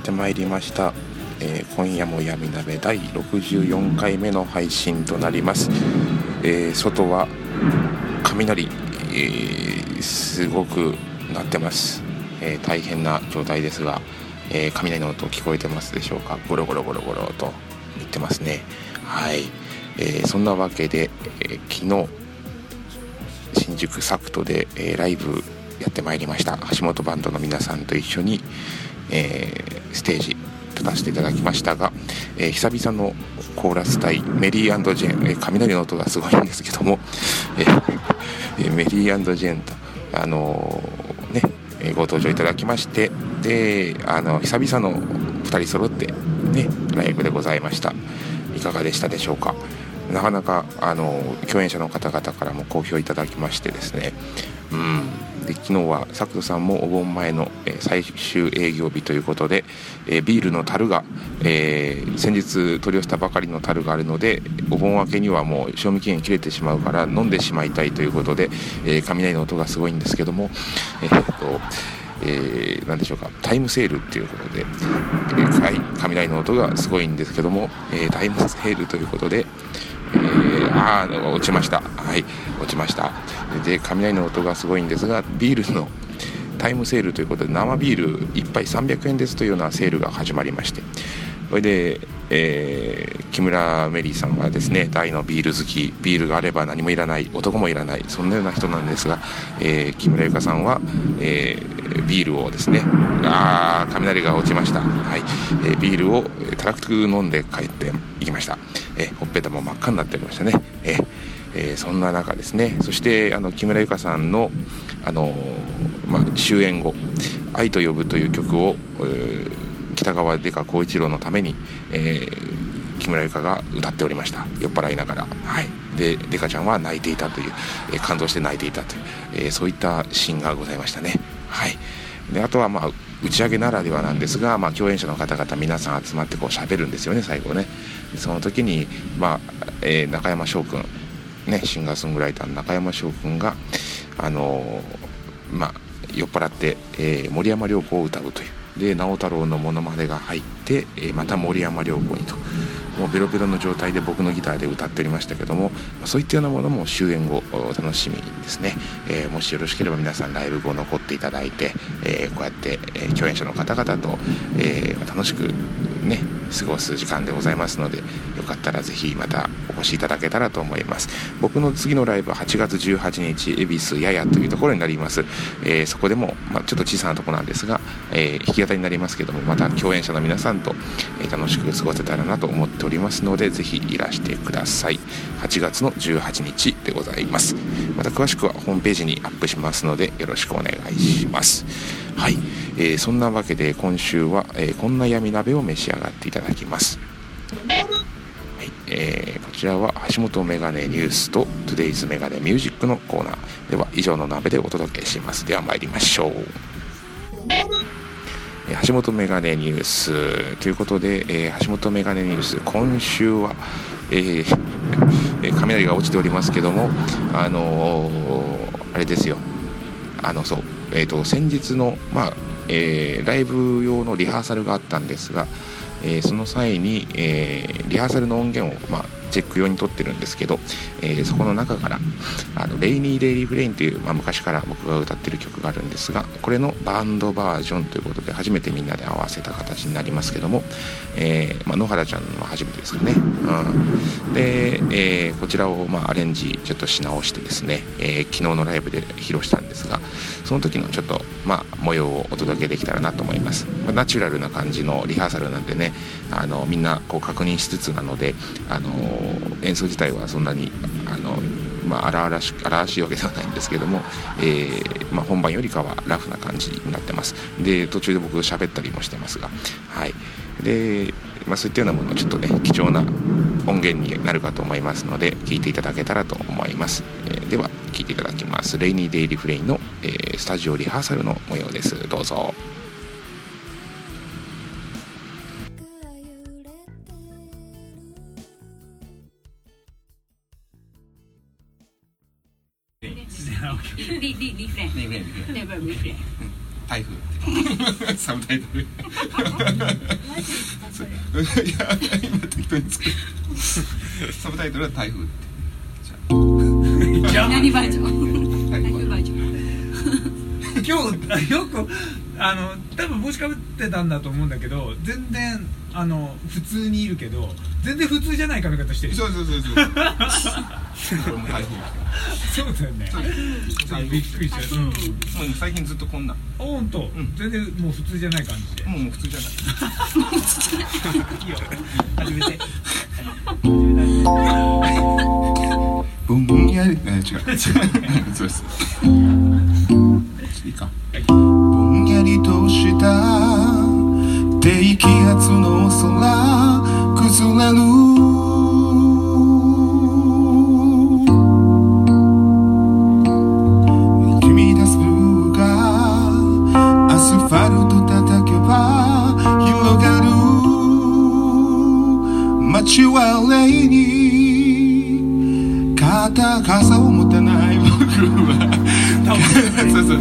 ってまいりました、えー今夜も闇鍋第64回目の配信となります、えー外は雷、えーすごくなってます、えー大変な状態ですが、えー雷の音聞こえてますでしょうか？ゴロゴロゴロゴロと言ってますね。はい、えーそんなわけで、えー昨日新宿サクトで、えーライブやってまいりました。橋本バンドの皆さんと一緒に、えーステージ立たせていただきましたが、えー久々のコーラス隊メリージェーン、えー雷の音がすごいんですけども、えーえーメリージェーンと、あのーねご登場いただきましてであの久々の2人揃って、ね、ライブでございました。いかがでしたでしょうか？なかなかあの共演者の方々からも好評いただきましてですね、うん、で昨日は作戸さんもお盆前の、え最終営業日ということで、えビールの樽が、えー先日取り寄せたばかりの樽があるのでお盆明けにはもう賞味期限切れてしまうから飲んでしまいたいということで、え雷の音がすごいんですけども、えーっとえー、何でしょうかタイムセールっていうことで、えー雷の音がすごいんですけども、えータイムセールということで、えーあー落ちました。はい落ちました。で雷の音がすごいんですがビールのタイムセールということで生ビール1杯300円ですというようなセールが始まりまして。それで、えー木村メリーさんはですね大のビール好きビールがあれば何もいらない男もいらないそんなような人なんですが、えー木村由香さんは、えービールをですねあー雷が落ちました、はい。えビールをたらふく飲んで帰っていきました、えほっぺたも真っ赤になっておりましたね、ええーそんな中ですね。そしてあの木村由香さんの、あのまあ、終演後「愛と呼ぶ」という曲を、えー北川デカ光一郎のために、えー木村由香が歌っておりました。酔っ払いながら、はい、でデカちゃんは泣いていたという、え感動して泣いていたという、えーそういったシーンがございましたね。はい。であとはまあ打ち上げならではなんですが、まあ、共演者の方々皆さん集まってこう喋るんですよね最後ね。その時に、まあえー中山翔君ねシンガーソングライターの中山翔君があのーまあ酔っ払って、えー森山良子を歌うという。で直太朗のものまねが入って、えまた森山良子にと。もうベロベロの状態で僕のギターで歌っておりましたけどもそういったようなものも終演後お楽しみにですね、えーもしよろしければ皆さんライブ後残っていただいて、えーこうやって、え共演者の方々と、えー楽しくね過ごす時間でございますのでよかったらぜひまたお越しいただけたらと思います。僕の次のライブは8月18日恵比寿ややというところになります、えーそこでも、まあ、ちょっと小さなとこなんですが、えー弾き語りになりますけどもまた共演者の皆さんと、えー楽しく過ごせたらなと思っておりますのでぜひいらしてください。8月の18日でございます。また詳しくはホームページにアップしますのでよろしくお願いします。はい、えーそんなわけで今週は、えーこんな闇鍋を召し上がっていただきます。はい。えーこちらは橋本メガネニュースと Today's メガネミュージックのコーナー。では以上の鍋でお届けします。では参りましょう。えー橋本メガネニュース。ということで、えー橋本メガネニュース今週は、えーえー雷が落ちておりますけどもあのーあれですよ。あのそう、えー、と先日の、まあえーライブ用のリハーサルがあったんですが、えーその際に、えーリハーサルの音源を、まあチェック用に撮ってるんですけど、えー、そこの中から「あのレイニー・デイリー・フレイン」という、まあ、昔から僕が歌ってる曲があるんですがこれのバンドバージョンということで初めてみんなで合わせた形になりますけども、えーまあ、野原ちゃんは初めてですかね、うん、で、えー、こちらを、まあ、アレンジちょっとし直してですね、え、昨日のライブで披露したんですがその時のちょっと、まあ、模様をお届けできたらなと思います、まあ、ナチュラルな感じのリハーサルなんでねあのみんなこう確認しつつなのであの演奏自体はそんなにあのまあ、荒々し荒々しいわけではないんですけども、えー、まあ、本番よりかはラフな感じになってます。で途中で僕喋ったりもしてますがはい。で、まあ、そういったようなものちょっとね貴重な音源になるかと思いますので聞いていただけたらと思います、えー、では聞いていただきます。レイニーデイリフレインの、えー、スタジオリハーサルの模様です。どうぞ。リリフレンリフレンリフレンネバーリフレン台風サブタイトルいや今適当に作るサブタイトルは台風ってじゃあ何バージョン台風バージョン今日よくあの多分帽子かぶってたんだと思うんだけど全然あの普通にいるけど全然普通じゃない髪型してる。そうそうそうそう。そうだよね。最びっくりした。うん。もう最近ずっとこんな。んあ本当、ん。全然もう普通じゃない感じで、もうもう普通じゃない。いいよ。始めて。ぼ ん。やりえ違う違うそうですいいかぼんやりとした。低気圧の空崩れる。君出すブルーがアスファルト叩けば広がる。街はレイに肩傘を持たない僕は。そうそう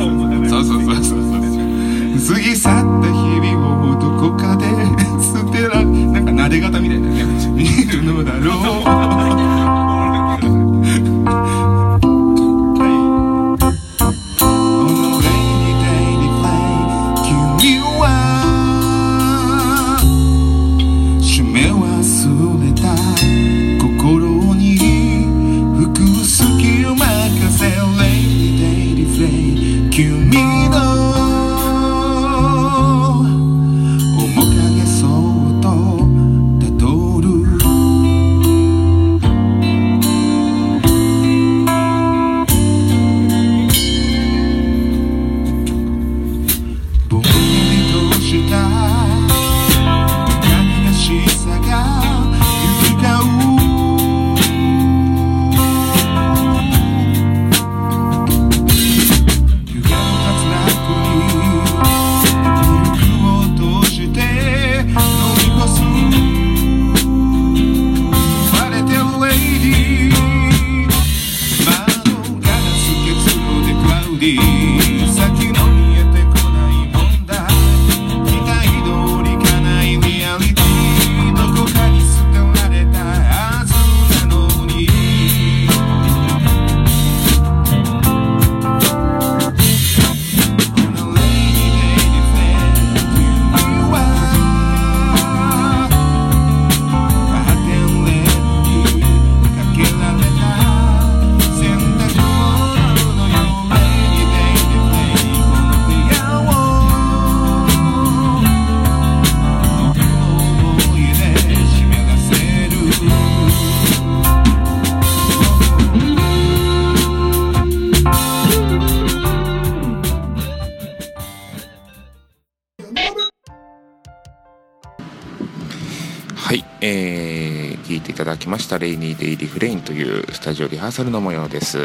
きました「レイニー・デイリフレイン」というスタジオリハーサルの模様です。は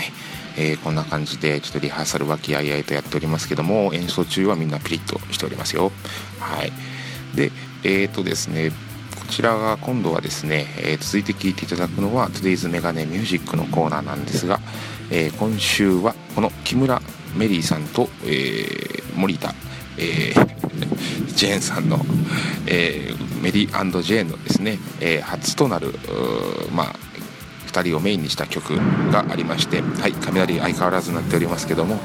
いえーこんな感じでちょっとリハーサル和気あいあいとやっておりますけども演奏中はみんなピリッとしておりますよ。はい、でえーとですねこちらが今度はですね、えー続いて聴いていただくのは Today's メガネミュージックのコーナーなんですが、えー今週はこの木村メリーさんと、えー森田、えー ジェーンさんの、えー、メリージェーンのですね、えー、初となるまあ2人をメインにした曲がありましてはい雷相変わらずになっておりますけども、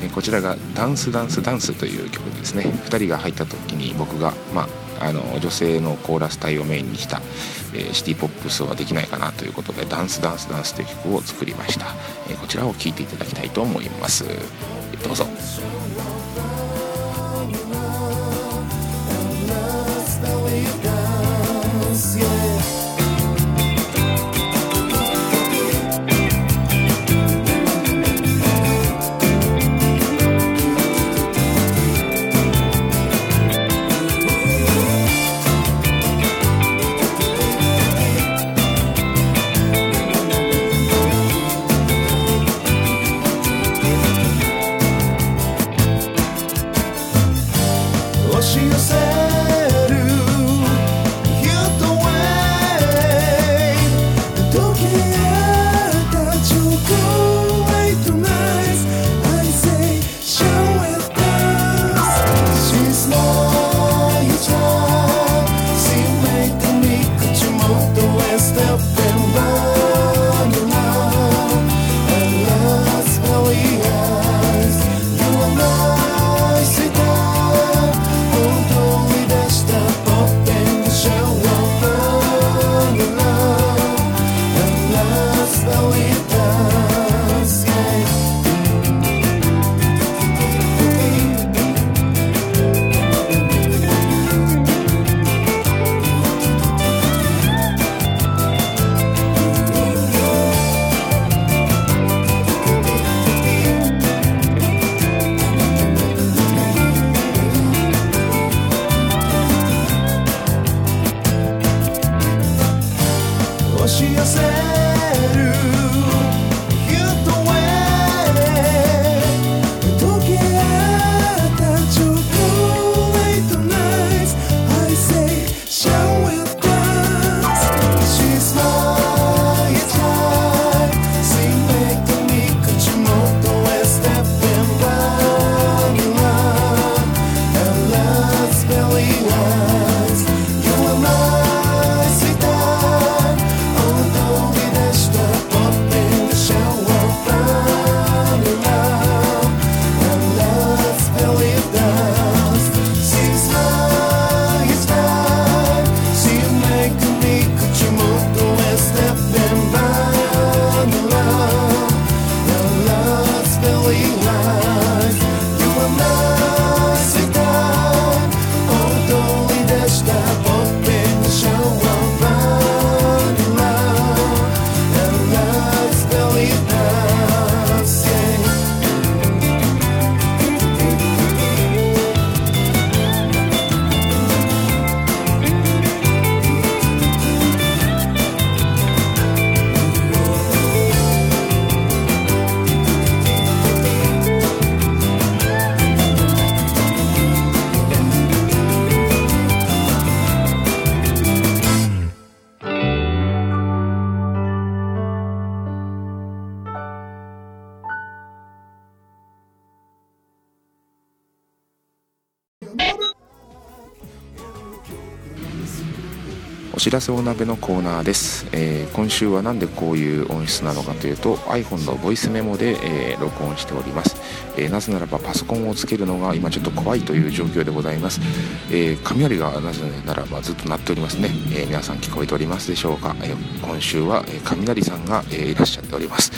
えー、こちらが「ダンスダンスダンス」という曲ですね。2人が入った時に僕がまああの女性のコーラス隊をメインにした、えー、シティ・ポップスはできないかなということで「ダンスダンスダンス」という曲を作りました、えー、こちらを聴いていただきたいと思います。どうぞ。お知らせお鍋のコーナーです、えー、今週は何でこういう音質なのかというと iPhone のボイスメモで、えー、録音しております、えー、なぜならばパソコンをつけるのが今ちょっと怖いという状況でございます、え雷がなぜならばずっと鳴っておりますね、え皆さん聞こえておりますでしょうか、え今週は、雷さんが、えいらっしゃっております。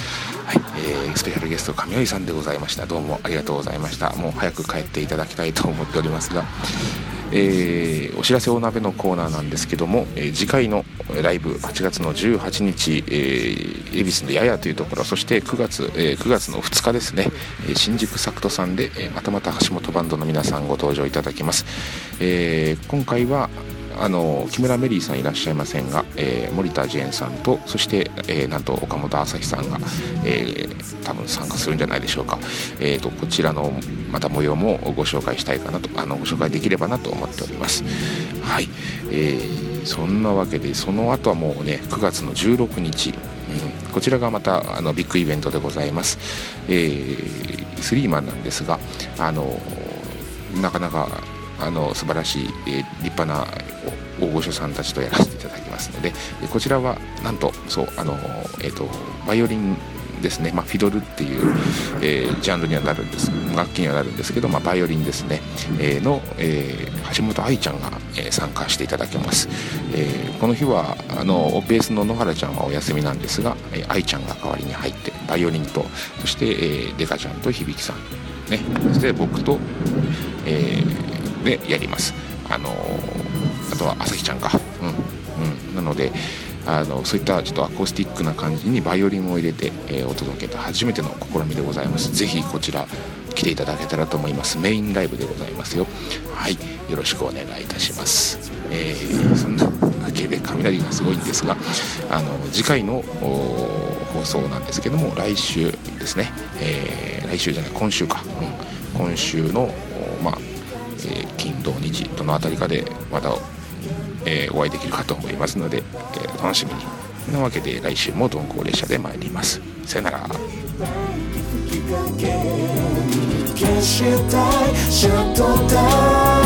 はい、えー、スペシャルゲスト雷さんでございました。どうもありがとうございました。もう早く帰っていただきたいと思っておりますが。えー、お知らせお鍋のコーナーなんですけども、えー、次回のライブ8月の18日、えー、恵比寿のややというところそして9月、えー、9月の2日ですね新宿サクトさんで、えー、またまた橋本バンドの皆さんご登場いただきます、えー、今回はあの木村メリーさんいらっしゃいませんが、えー、森田ジェーンさんとそして、えー、なんと岡本朝日さんが、えー、多分参加するんじゃないでしょうか、えーと、こちらのまた模様もご紹介したいかなとあのご紹介できればなと思っております。はい、えー、そんなわけでその後はもうね9月の16日、うん、こちらがまたあのビッグイベントでございます、えー、スリーマンなんですがあのなかなかあの素晴らしい、え、立派な大御所さんたちとやらせていただきますのでこちらはなんとそうあの、えーと、バイオリンですね、まあ、フィドルっていう、えー、ジャンルにはなるんです楽器にはなるんですけど、まあ、バイオリンですね、えー、の、えー、橋本愛ちゃんが、え、参加していただけます、え、この日はあのベースの野原ちゃんはお休みなんですが、え、愛ちゃんが代わりに入ってバイオリンとそして、えー、デカちゃんと響さんねそして僕と、えー、でやります。あのあとは朝日ちゃんか。うんうん。なのであのそういったちょっとアコースティックな感じにバイオリンを入れて、えー、お届けた初めての試みでございます。ぜひこちら来ていただけたらと思います。メインライブでございますよ。はい。よろしくお願いいたします。えー、そんなわけで雷がすごいんですがあの次回の放送なんですけども来週ですね、えー、来週じゃない今週か、うん、今週のまあ、えー、金土日どの辺りかでまたえー、お会いできるかと思いますので、えー、楽しみに。なわけで来週も鈍行列車で参ります。さよなら。消したい。シャットダウン。